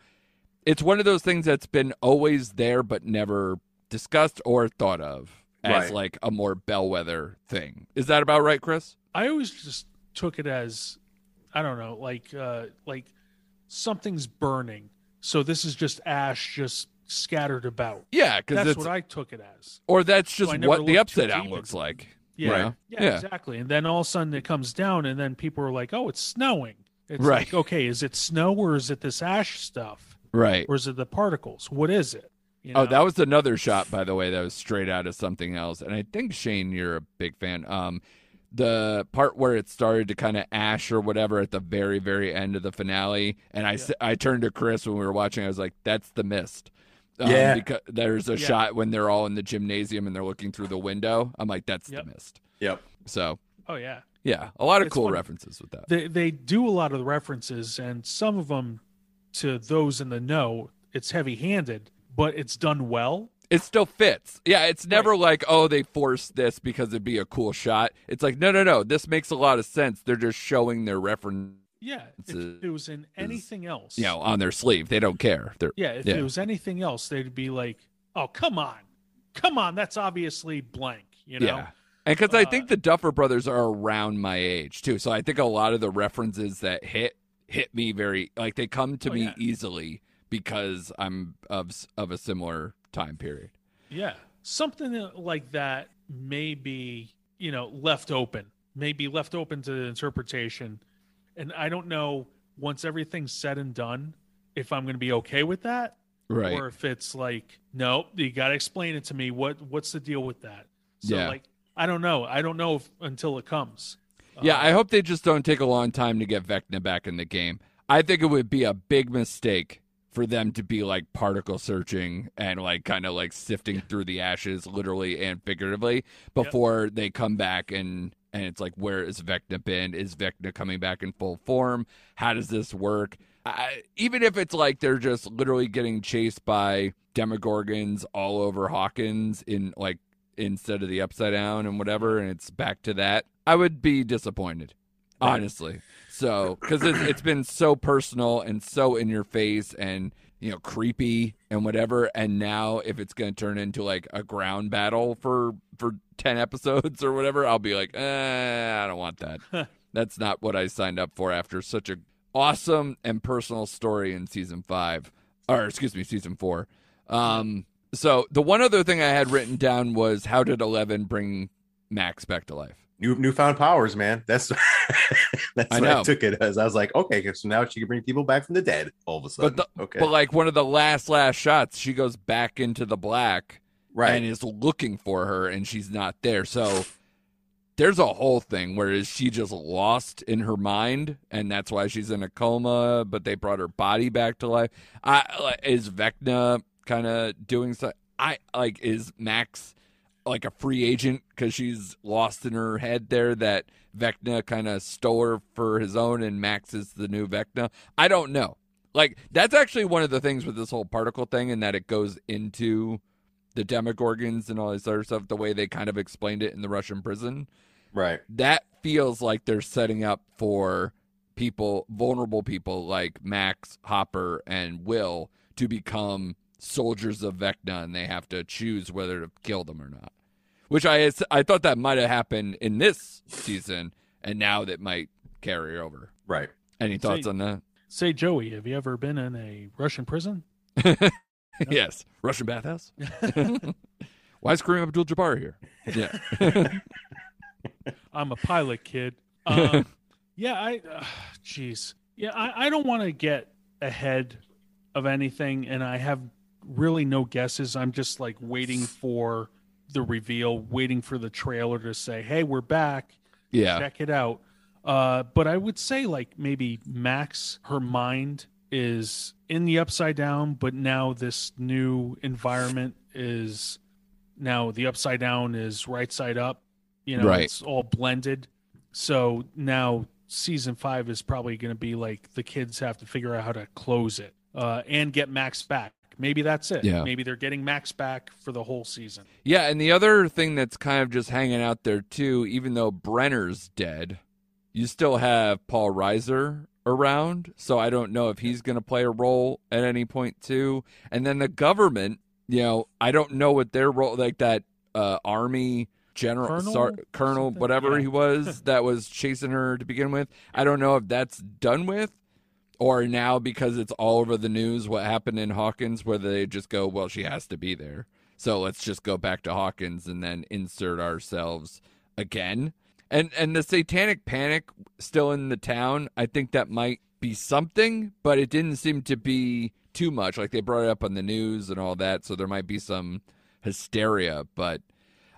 it's one of those things that's been always there, but never discussed or thought of as Right. like a more bellwether thing. Is that about right, Chris? I always just took it as I don't know, like uh like something's burning. So this is just ash just scattered about. Yeah, because That's what I took it as. or that's just never what the upside down looks like. Yeah. know? Yeah, Yeah. exactly. And then all of a sudden it comes down and then people are like, "Oh, it's snowing." It's Right. like, "Okay, is it snow or is it this ash stuff Right. or is it the particles? What is it?" You Oh, that was another shot, by the way, that was straight out of something else. And I think Shane, you're a big fan. Um, the part where it started to kind of ash or whatever at the very, very end of the finale, and I I turned to Chris when we were watching. I was like, "That's the mist." Um, Yeah. because there's a Yeah. shot when they're all in the gymnasium and they're looking through the window. I'm like, "That's Yep. the mist." Yep. So Oh yeah. yeah, a lot of It's cool funny. references with that. they they do a lot of the references and some of them to those in the know it's heavy handed but it's done well it still fits. Yeah, it's never like, oh, they forced this because it'd be a cool shot. It's like, no, no, no, this makes a lot of sense. They're just showing their reference, yeah It's if it was in anything else you know, on their sleeve. They don't care. They're yeah if yeah. it was anything else they'd be like oh come on come on that's obviously blank you know yeah. And because I Uh, think the Duffer Brothers are around my age too, so I think a lot of the references that hit hit me very like they come to Oh, me yeah. easily because I'm of of a similar time period. yeah something like that may be you know left open may be left open to interpretation and i don't know once everything's said and done if i'm going to be okay with that Right. or if it's like no you got to explain it to me what what's the deal with that so Yeah. like i don't know i don't know if, until it comes Yeah, Uh, I hope they just don't take a long time to get Vecna back in the game. I think it would be a big mistake for them to be like particle searching and like kind of like sifting through the ashes literally and figuratively before they come back and and it's like where is Vecna been? Is Vecna coming back in full form? How does this work? I, even if it's like they're just literally getting chased by demogorgons all over Hawkins in like instead of the upside down and whatever, and it's back to that, I would be disappointed, honestly. So, because it's, it's been so personal and so in your face and you know creepy and whatever, and now if it's going to turn into like a ground battle for for ten episodes or whatever, I'll be like, eh, I don't want that. That's not what I signed up for after such a awesome and personal story in season five, or excuse me, season four. Um, so the one other thing I had written down was how did Eleven bring Max back to life? New newfound powers, man. That's that's I what know. I took it as. I was like, okay, so now she can bring people back from the dead all of a sudden. But the, okay, but like one of the last last shots, she goes back into the black right. and is looking for her, and she's not there. So there's a whole thing where is she just lost in her mind, and that's why she's in a coma. But they brought her body back to life. I is Vecna kind of doing so? I like is Max like a free agent because she's lost in her head there that Vecna kind of stole her for his own, and Max is the new Vecna. I don't know. Like that's actually one of the things with this whole particle thing, and that it goes into the Demogorgons and all this other stuff. The way they kind of explained it in the Russian prison, right. that feels like they're setting up for people, vulnerable people like Max, Hopper, and Will to become soldiers of Vecna, and they have to choose whether to kill them or not. Which I I thought that might have happened in this season, and now that might carry over. Right. Any thoughts See- on that? say joey have you ever been in a russian prison yes, Russian bathhouse. Why is Kareem Abdul-Jabbar here? Yeah, i'm a pilot kid um, yeah i uh, jeez yeah i, I don't want to get ahead of anything and i have really no guesses i'm just like waiting for the reveal waiting for the trailer to say hey we're back yeah, check it out. Uh, but I would say like maybe Max, her mind is in the upside down, but now this new environment is now the upside down is right side up. You know, Right. it's all blended. So now season five is probably going to be like the kids have to figure out how to close it uh, and get Max back. Maybe that's it. Yeah. Maybe they're getting Max back for the whole season. Yeah, and the other thing that's kind of just hanging out there too, even though Brenner's dead, you still have Paul Reiser around, so I don't know if he's going to play a role at any point too. And then the government, you know, I don't know what their role like that uh, army general Colonel? sar- colonel whatever Yeah. he was that was chasing her to begin with. I don't know if that's done with or now because it's all over the news what happened in Hawkins where they just go, well, she has to be there. So let's just go back to Hawkins and then insert ourselves again. And and the satanic panic still in the town, I think that might be something, but it didn't seem to be too much. Like they brought it up on the news and all that, so there might be some hysteria, but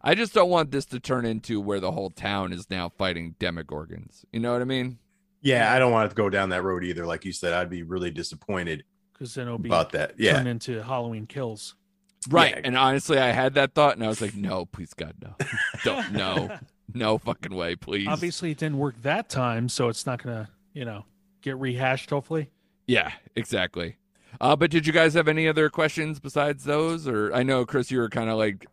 I just don't want this to turn into where the whole town is now fighting demogorgons. You know what I mean? Yeah, I don't want to go down that road either. Like you said, I'd be really disappointed Because then it'll be about that. Yeah. turned into Halloween kills. Right. Yeah. And honestly, I had that thought and I was like, no, please God, no. Don't no. No fucking way, please. Obviously, it didn't work that time, so it's not going to, you know, get rehashed, hopefully. Yeah, exactly. Uh, but did you guys have any other questions besides those? Or I know, Chris, you were kind of like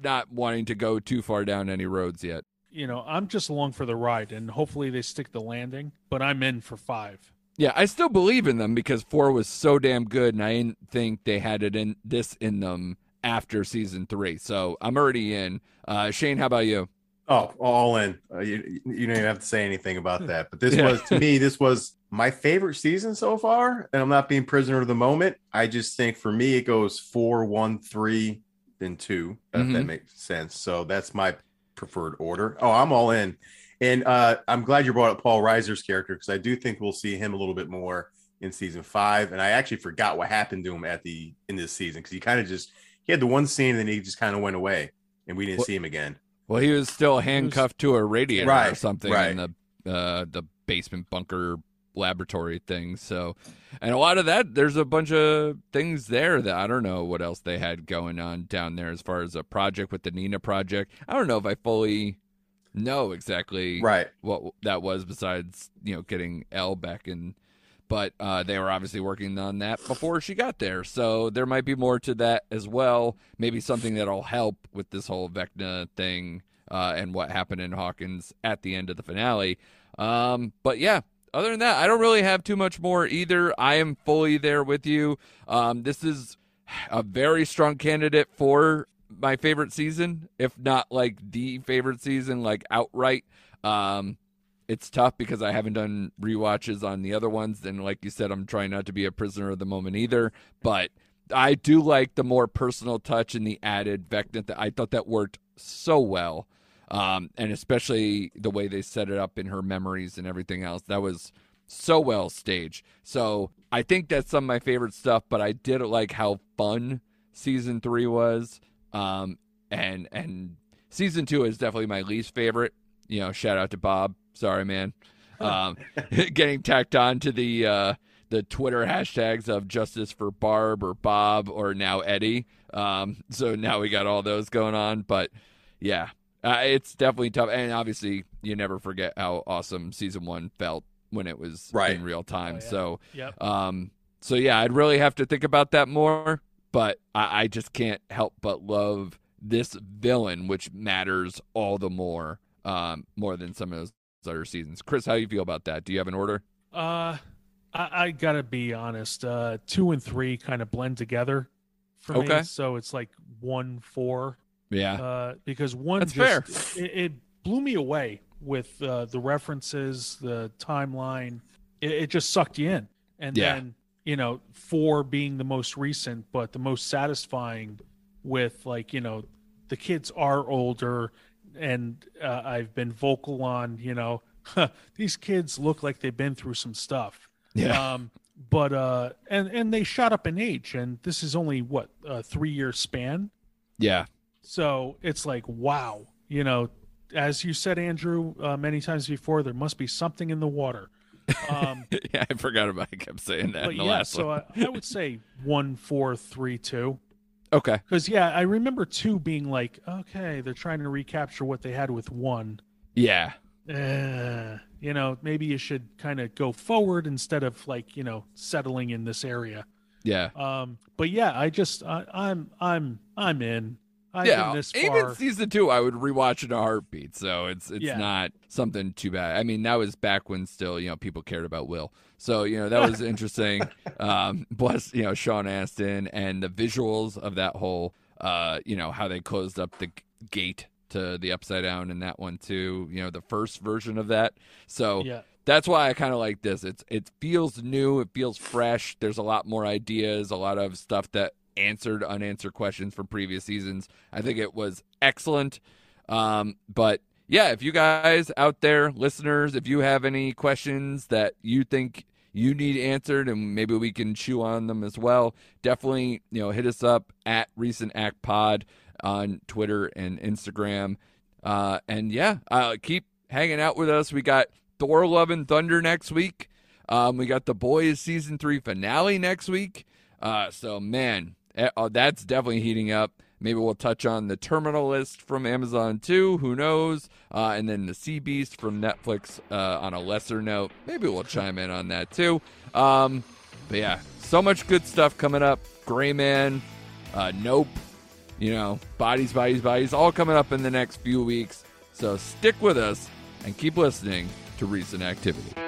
not wanting to go too far down any roads yet. You know, I'm just along for the ride, and hopefully they stick the landing, but I'm in for five. Yeah, I still believe in them because four was so damn good, and I didn't think they had it in this in them after season three. So I'm already in. Uh, Shane, how about you? Oh, all in. Uh, you, you don't even have to say anything about that. But this Yeah. was, to me, this was my favorite season so far. And I'm not being prisoner of the moment. I just think for me, it goes four, one, three, then two, if that Mhm. makes sense. So that's my preferred order. Oh, I'm all in. And uh, I'm glad you brought up Paul Reiser's character because I do think we'll see him a little bit more in season five. And I actually forgot what happened to him at the in this season because he kind of just he had the one scene and then he just kind of went away and we didn't What- see him again. Well, he was still handcuffed to a radiator or something right. in the uh, the basement bunker laboratory thing. So, and a lot of that, there's a bunch of things there that I don't know what else they had going on down there as far as a project with the Nina project. I don't know if I fully know exactly Right. what that was besides you know getting El back in. But uh, they were obviously working on that before she got there, so there might be more to that as well. Maybe something that'll help with this whole Vecna thing uh, and what happened in Hawkins at the end of the finale. Um, but yeah, other than that, I don't really have too much more either. I am fully there with you. Um, this is a very strong candidate for my favorite season, if not like the favorite season, like outright. Um, it's tough because I haven't done rewatches on the other ones. And like you said, I'm trying not to be a prisoner of the moment either. But I do like the more personal touch and the added. That I thought that worked so well. Um, and especially the way they set it up in her memories and everything else. That was so well staged. So I think that's some of my favorite stuff, but I did like how fun season three was. Um, and and season two is definitely my least favorite. You know, shout out to Bob. Sorry, man. Um, getting tacked on to the uh, the Twitter hashtags of justice for Barb or Bob or now Eddie. Um, so now we got all those going on. But yeah, uh, it's definitely tough. And obviously, you never forget how awesome season one felt when it was Right. in real time. Oh, yeah. So Yep. um, so yeah, I'd really have to think about that more, but I, I just can't help but love this villain, which matters all the more, um, more than some of those other seasons. Chris, how you feel about that? Do you have an order? Uh, I, I gotta be honest. Uh, two and three kind of blend together for Okay. me. So it's like one, four. Yeah, Uh, because one That's just It, it blew me away with uh, the references, the timeline. It, it just sucked you in, and Yeah. then you know four being the most recent, but the most satisfying. With like you know, the kids are older, and uh, I've been vocal on you know these kids look like they've been through some stuff. yeah, Um, but uh, and and they shot up in age, and this is only what a three year span. yeah, So it's like, wow, you know, as you said, Andrew, uh, many times before, there must be something in the water. Um, yeah. I forgot about. I kept saying that but in the yeah, last so one. I, I would say one, four, three, two. Okay, Because yeah, I remember two being like, okay, they're trying to recapture what they had with one. yeah, uh, you know, maybe you should kind of go forward instead of like, you know, settling in this area. Yeah. Um, but yeah, I just, I, I'm, I'm, I'm in. I've yeah, even season two, I would rewatch in a heartbeat. So it's it's Yeah. not something too bad. I mean, that was back when still you know people cared about Will. So you know that was interesting. um, bless you know Sean Astin and the visuals of that whole uh you know how they closed up the g- gate to the upside down in that one too. You know the first version of that. So yeah. that's why I kind of like this. It's it feels new, it feels fresh. There's a lot more ideas, a lot of stuff that answered unanswered questions from previous seasons. I think it was excellent. Um, but yeah, if you guys out there, listeners, if you have any questions that you think you need answered and maybe we can chew on them as well, definitely, you know, hit us up at recent act pod on Twitter and Instagram. Uh, and yeah, uh, keep hanging out with us. We got Thor Love and Thunder next week. Um, we got the Boys season three finale next week. Uh, so man, that's definitely heating up. Maybe we'll touch on the Terminal List from Amazon too. Who knows? Uh, and then the Sea Beast from Netflix uh, on a lesser note. Maybe we'll chime in on that too. Um, but yeah, so much good stuff coming up. Gray Man, uh, Nope, you know, bodies, bodies, bodies, all coming up in the next few weeks. So stick with us and keep listening to Recent Activity.